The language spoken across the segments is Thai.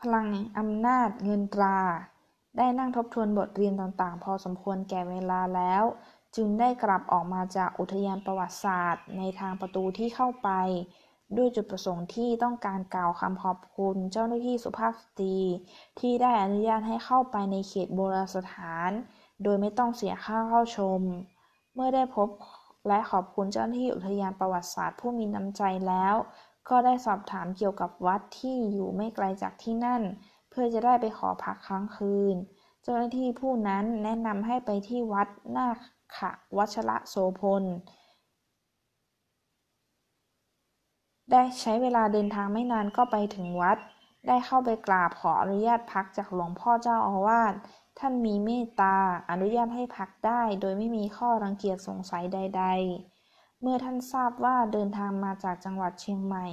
พลังอำนาจเงินตรา ได้นั่งทบทวนบทเรียนต่างๆ พอสมควรแก่เวลาแล้ว จึงได้กลับออกมาจากอุทยานประวัติศาสตร์ ในทางประตูที่เข้าไป ด้วยจุดประสงค์ที่ต้องการกล่าวคำขอบคุณเจ้าหน้าที่สุภาพสตรี ที่ได้อนุญาตให้เข้าไปในเขตโบราณสถาน โดยไม่ต้องเสียค่าเข้าชม เมื่อได้พบและขอบคุณเจ้าหน้าที่อุทยานประวัติศาสตร์ผู้มีน้ำใจแล้ว ก็ได้สอบถามเกี่ยวกับวัดที่อยู่ไม่ไกลจากที่นั่น เพื่อจะได้ไปขอพักค้างคืน เจ้าหน้าที่ผู้นั้นแนะนำให้ไปที่วัดนาควัชระโสพล ได้ใช้เวลาเดินทางไม่นานก็ไปถึงวัด ได้เข้าไปกราบขออนุญาตพักจากหลวงพ่อเจ้าอาวาส ท่านมีเมตตาอนุญาตให้พักได้ โดยไม่มีข้อรังเกียจสงสัยใด ๆ เมื่อท่านทราบว่าเดินทางมาจากจังหวัดเชียงใหม่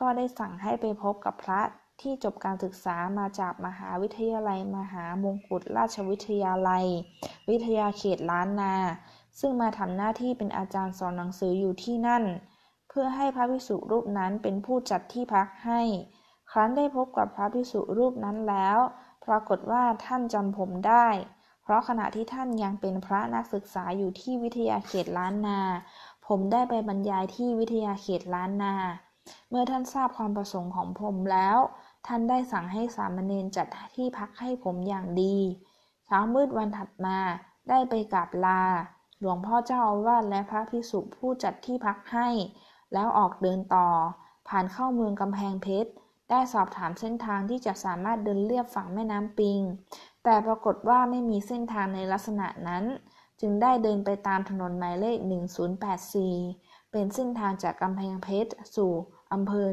ก็ได้สั่งให้ไปพบกับพระที่จบการศึกษามาจากมหาวิทยาลัยมหามงกุฎราชวิทยาลัย วิทยาเขตล้านนา ซึ่งมาทำหน้าที่เป็นอาจารย์สอนหนังสืออยู่ที่นั่น เพื่อให้พระภิกษุรูปนั้นเป็นผู้จัดที่พักให้ ครั้นได้พบกับพระภิกษุรูปนั้นแล้ว ปรากฏว่าท่านจำผมได้ เพราะขณะที่ท่านยังเป็นพระนักศึกษาอยู่ที่วิทยาเขตล้านนา ผมได้ไปบรรยายที่วิทยาเขตล้านนา เมื่อท่านทราบความประสงค์ของผมแล้ว ท่านได้สั่งให้สามเณรจัดที่พักให้ผมอย่างดี เช้ามืดวันถัดมาได้ไปกราบลา หลวงพ่อเจ้าอาวาสและพระภิกษุผู้จัดที่พักให้ แล้วออกเดินต่อ ผ่านเข้าเมืองกำแพงเพชร ได้สอบถามเส้นทางที่จะสามารถเดินเลียบฝั่งแม่น้ำปิง แต่ปรากฏว่าไม่มีเส้นทางในลักษณะนั้น จึงได้เดินไปตามถนนหมายเลข 1084 เป็นเส้นทางจากกำแพงเพชรสู่อำเภอ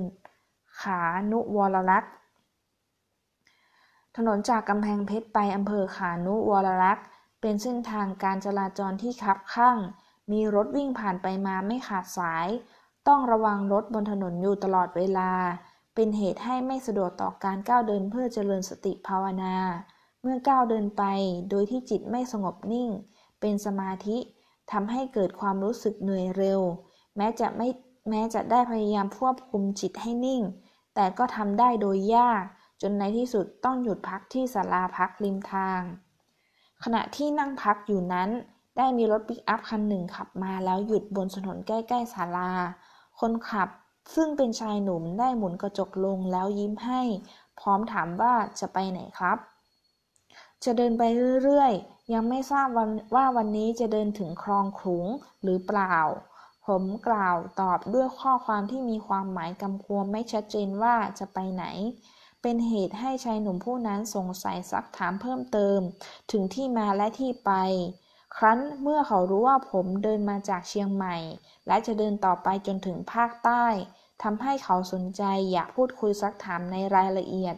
ขานุวรลักษ์ถนนจากกำแพงเพชรไปอำเภอขานุวรลักษ์เป็นเส้นทางการจราจรที่คับข้าง มีรถวิ่งผ่านไปมาไม่ขาดสาย ต้องระวังรถบนถนนอยู่ตลอดเวลา เป็นเหตุให้ไม่สะดวกต่อการก้าวเดินเพื่อเจริญสติภาวนา เมื่อก้าวเดินไปโดยที่จิตไม่สงบนิ่ง เป็นสมาธิทำให้เกิดความรู้สึกเหนื่อยเร็ว แม้จะไม่แม้จะได้พยายามควบคุมจิตให้นิ่ง แต่ก็ทำได้โดยยาก จนในที่สุดต้องหยุดพักที่ศาลาพักริมทาง ขณะที่นั่งพักอยู่นั้น ได้มีรถปิกอัพคันหนึ่งขับมาแล้วหยุดบนถนนใกล้ๆศาลา คนขับซึ่งเป็นชายหนุ่มได้หมุนกระจกลงแล้วยิ้มให้ พร้อมถามว่าจะไปไหนครับ จะเดินไปเรื่อยๆ ยังไม่ทราบว่าวันนี้จะเดินถึงคลองขลุงหรือเปล่า ผมกล่าวตอบด้วยข้อความที่มีความหมายกำกวมไม่ชัดเจนว่าจะไปไหน เป็นเหตุให้ชายหนุ่มผู้นั้นสงสัยซักถามเพิ่มเติม ถึงที่มาและที่ไป ครั้นเมื่อเขารู้ว่าผมเดินมาจากเชียงใหม่ และจะเดินต่อไปจนถึงภาคใต้ทำให้เขาสนใจอยากพูดคุยซักถามในรายละเอียด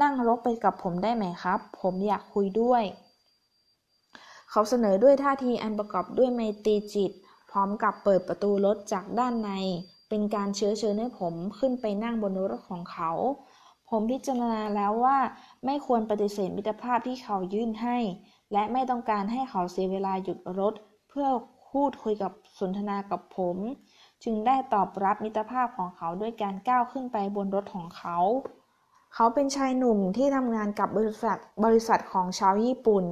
นั่งรถไปกับผมได้ไหมครับ ผมอยากคุยด้วย เขาเสนอด้วยท่าทีอันประกอบด้วยไมตรีจิต พร้อมกับเปิดประตูรถจากด้านใน เป็นการเชื้อเชิญให้ผมขึ้นไปนั่งบนรถของเขา ผมพิจารณาแล้วว่าไม่ควรปฏิเสธมิตรภาพที่เขายื่นให้ และไม่ต้องการให้เขาเสียเวลาหยุดรถ เพื่อพูดคุยกับสนทนากับผม จึงได้ตอบรับมิตรภาพของเขาด้วยการก้าวขึ้นไปบนรถของเขา เขาเป็นชายหนุ่มที่ทำงานกับบริษัทบริษัทของชาวญี่ปุ่น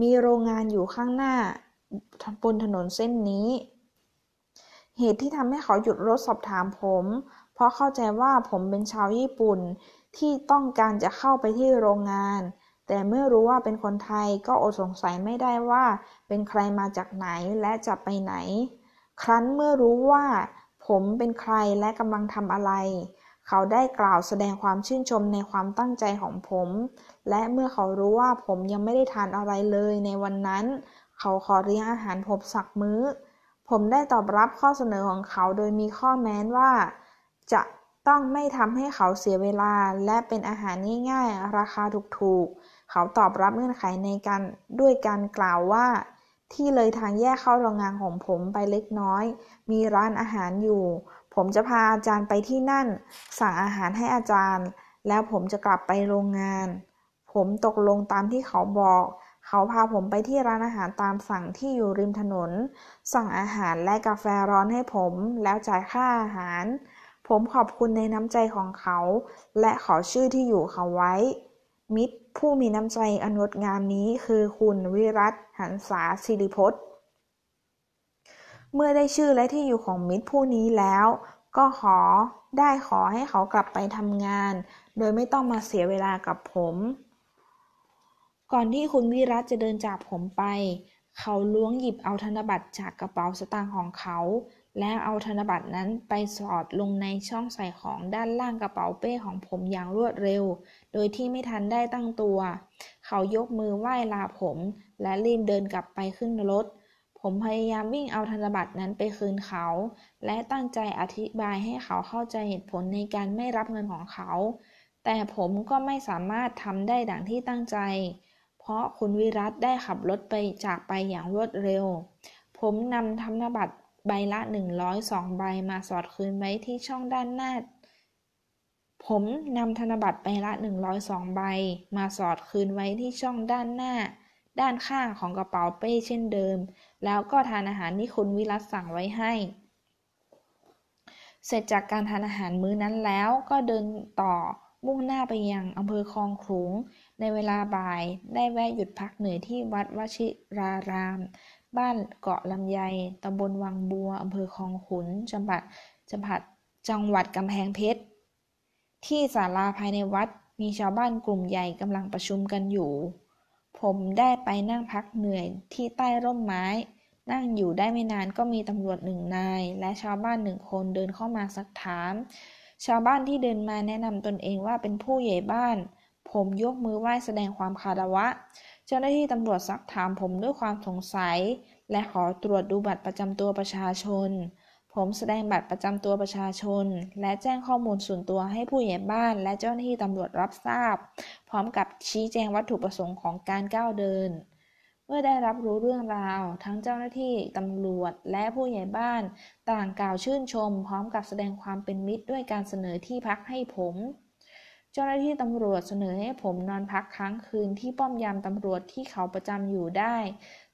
มีโรงงานอยู่ข้างหน้าบนถนนเส้นนี้ เหตุที่ทำให้เขาหยุดรถสอบถามผม เพราะเข้าใจว่าผมเป็นชาวญี่ปุ่นที่ต้องการจะเข้าไปที่โรงงาน แต่เมื่อรู้ว่าเป็นคนไทยก็อดสงสัยไม่ได้ว่า เป็นใครมาจากไหนและจะไปไหน ครั้นเมื่อรู้ว่า ผมเป็นใครและกำลังทำอะไร เขาได้กล่าวแสดงความชื่นชมในความตั้งใจของผม และเมื่อเขารู้ว่าผมยังไม่ได้ทานอะไรเลยในวันนั้น เขาขอเลี้ยงอาหารผมสักมื้อ ผมได้ตอบรับข้อเสนอของเขาโดยมีข้อแม้นว่า จะต้องไม่ทำให้เขาเสียเวลาและเป็นอาหารง่ายๆ ราคาถูกๆ เขาตอบรับเงื่อนไขในการด้วยการกล่าวว่า ที่เลยทางแยกเข้าโรงงานของผมไปเล็กน้อย มีร้านอาหารอยู่ ผมจะพาอาจารย์ไปที่นั่น สั่งอาหารให้อาจารย์ แล้วผมจะกลับไปโรงงาน ผมตกลงตามที่เขาบอก เขาพาผมไปที่ร้านอาหารตามสั่งที่อยู่ริมถนน สั่งอาหารและกาแฟร้อนให้ผม แล้วจ่ายค่าอาหาร ผมขอบคุณในน้ำใจของเขา และขอชื่อที่อยู่เขาไว้ มิตรผู้มีน้ำใจอนงดงามนี้คือคุณวิรัตหันษาศิริพจน์ เมื่อได้ชื่อและที่อยู่ของมิตรผู้นี้แล้ว ก็ขอได้ขอให้เขากลับไปทำงาน โดยไม่ต้องมาเสียเวลากับผม ก่อนที่คุณวิรัตจะเดินจากผมไป เขาล้วงหยิบเอาธนบัตรจากกระเป๋าสตางค์ของเขา แล้วเอาธนบัตรนั้นไปสอดลงในช่องใส่ของด้านล่างกระเป๋าเป้ของผมอย่างรวดเร็ว โดยที่ไม่ทันได้ตั้งตัว เขายกมือไหว้ลาผม และรีบเดินกลับไปขึ้นรถ ผมพยายามวิ่งเอาธนบัตรนั้นไปคืนเขา และตั้งใจอธิบายให้เขาเข้าใจเหตุผลในการไม่รับเงินของเขา แต่ผมก็ไม่สามารถทำได้ดังที่ตั้งใจ เพราะคุณวิรัตได้ขับรถไปจากไปอย่างรวดเร็ว ผมนำธนบัตรใบละหนึ่งร้อยสองใบมาสอดคืนไว้ที่ช่องด้านหน้า ผมนำธนบัตรใบละหนึ่งร้อยสองใบ มาสอดคืนไว้ที่ช่องด้านหน้า ด้านข้างของกระเป๋าเป้เช่นเดิม แล้วก็ทานอาหารที่คุณวิรัตสั่งไว้ให้ เสร็จจากการทานอาหารมื้อนั้นแล้วก็เดินต่อมุ่งหน้าไปยังอำเภอคลองขลุง ในเวลาบ่ายได้แวะหยุดพักเหนื่อยที่วัดวชิราราม บ้านเกาะลำไยตำบลวังบัวอำเภอคลองขุนจังหวัดจังหวัดจังหวัดกำแพงเพชร ที่ศาลาภายในวัดมีชาวบ้านกลุ่มใหญ่กำลังประชุมกันอยู่ ผมได้ไปนั่งพักเหนื่อยที่ใต้ร่มไม้ นั่งอยู่ได้ไม่นานก็มีตำรวจหนึ่งนาย และชาวบ้านหนึ่งคนเดินเข้ามาสักถาม ชาวบ้านที่เดินมาแนะนำตนเองว่าเป็นผู้ใหญ่บ้าน ผมยกมือไหว้แสดงความคารวะ เจ้าหน้าที่ตำรวจซักถามผมด้วยความสงสัย และขอตรวจดูบัตรประจำตัวประชาชน ผมแสดงบัตรประจำตัวประชาชน และแจ้งข้อมูลส่วนตัวให้ผู้ใหญ่บ้าน และเจ้าหน้าที่ตำรวจรับทราบ พร้อมกับชี้แจงวัตถุประสงค์ของการก้าวเดิน เมื่อได้รับรู้เรื่องราว ทั้งเจ้าหน้าที่ตำรวจ และผู้ใหญ่บ้าน ต่างกล่าวชื่นชม พร้อมกับแสดงความเป็นมิตรด้วยการเสนอที่พักให้ผม เจ้าหน้าที่ตำรวจเสนอให้ผมนอนพักค้างคืนที่ป้อมยามตำรวจที่เขาประจำอยู่ได้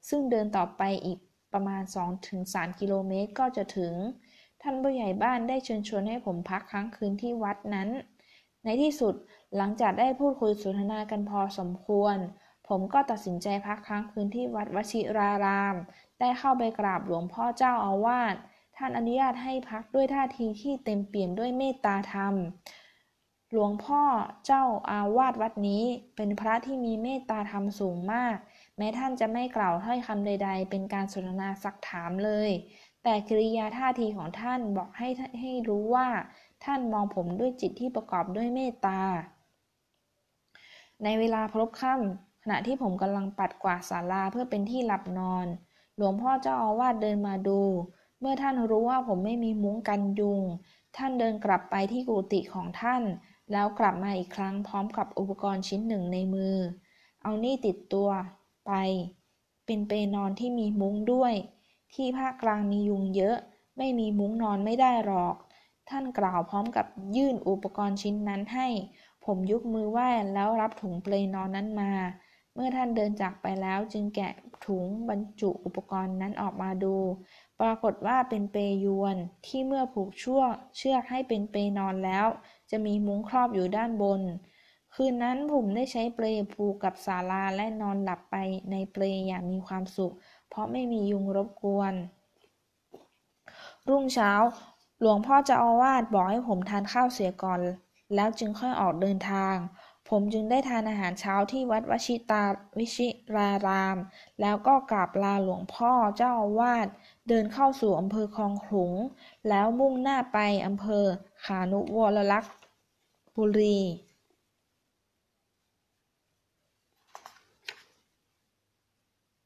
ซึ่งเดินต่อไปอีก ประมาณ 2-3 กิโลเมตรก็จะถึง ท่านผู้ใหญ่บ้านได้เชิญชวนให้ผมพักค้างคืนที่วัดนั้น ในที่สุดหลังจากได้พูดคุยสนทนากันพอสมควร ผมก็ตัดสินใจพักค้างคืนที่วัดวชิราราม ได้เข้าไปกราบหลวงพ่อเจ้าอาวาสท่านอนุญาตให้พักด้วยท่าทีที่เต็มเปี่ยมด้วยเมตตาธรรม หลวงพ่อเจ้าอาวาสวัดนี้เป็นพระที่มีเมตตาธรรมสูงมาก แม้ท่านจะไม่กล่าวถ้อยคำใด ๆ เป็นการสนทนาซักถามเลย แต่กิริยาท่าทีของท่านบอกให้ให้รู้ว่า ท่านมองผมด้วยจิตที่ประกอบด้วยเมตตา ในเวลาพลบค่ำขณะที่ผมกำลังปัดกวาดศาลาเพื่อเป็นที่หลับนอน หลวงพ่อเจ้าอาวาสเดินมาดู เมื่อท่านรู้ว่าผมไม่มีมุ้งกันยุง ท่านเดินกลับไปที่กุฏิของท่าน แล้วกลับมาอีกครั้งพร้อมกับอุปกรณ์ชิ้นหนึ่งในมือ เอานี่ติดตัว ไป เป็นเปนอนที่มีมุ้งด้วย ที่ภาคกลางมียุงเยอะ ไม่มีมุ้งนอนไม่ได้หรอก ท่านกล่าวพร้อมกับยื่นอุปกรณ์ชิ้นนั้นให้ ผมยกมือไหว้แล้วรับถุงเปลนอนนั้นมา เมื่อท่านเดินจากไปแล้วจึงแกะถุงบรรจุอุปกรณ์นั้นออกมาดู ปรากฏว่าเป็นเปยวนที่เมื่อผูกช่วเชือกให้เป็นเปนอนแล้ว จะมีมุ้งครอบอยู่ด้านบน คืนนั้นผมได้ใช้เปลผูกกับศาลาและนอนหลับไปในเปลอย่างมีความสุข เพราะไม่มียุงรบกวน รุ่งเช้า หลวงพ่อเจ้าอาวาสบอกให้ผมทานข้าวเสียก่อน แล้วจึงค่อยออกเดินทาง ผมจึงได้ทานอาหารเช้าที่วัดวชิตาวิชิราราม แล้วก็กราบลาหลวงพ่อเจ้าอาวาสเดินเข้าสู่อำเภอคลองขลุง แล้วมุ่งหน้าไปอำเภอขานุวรลักษ์บุรี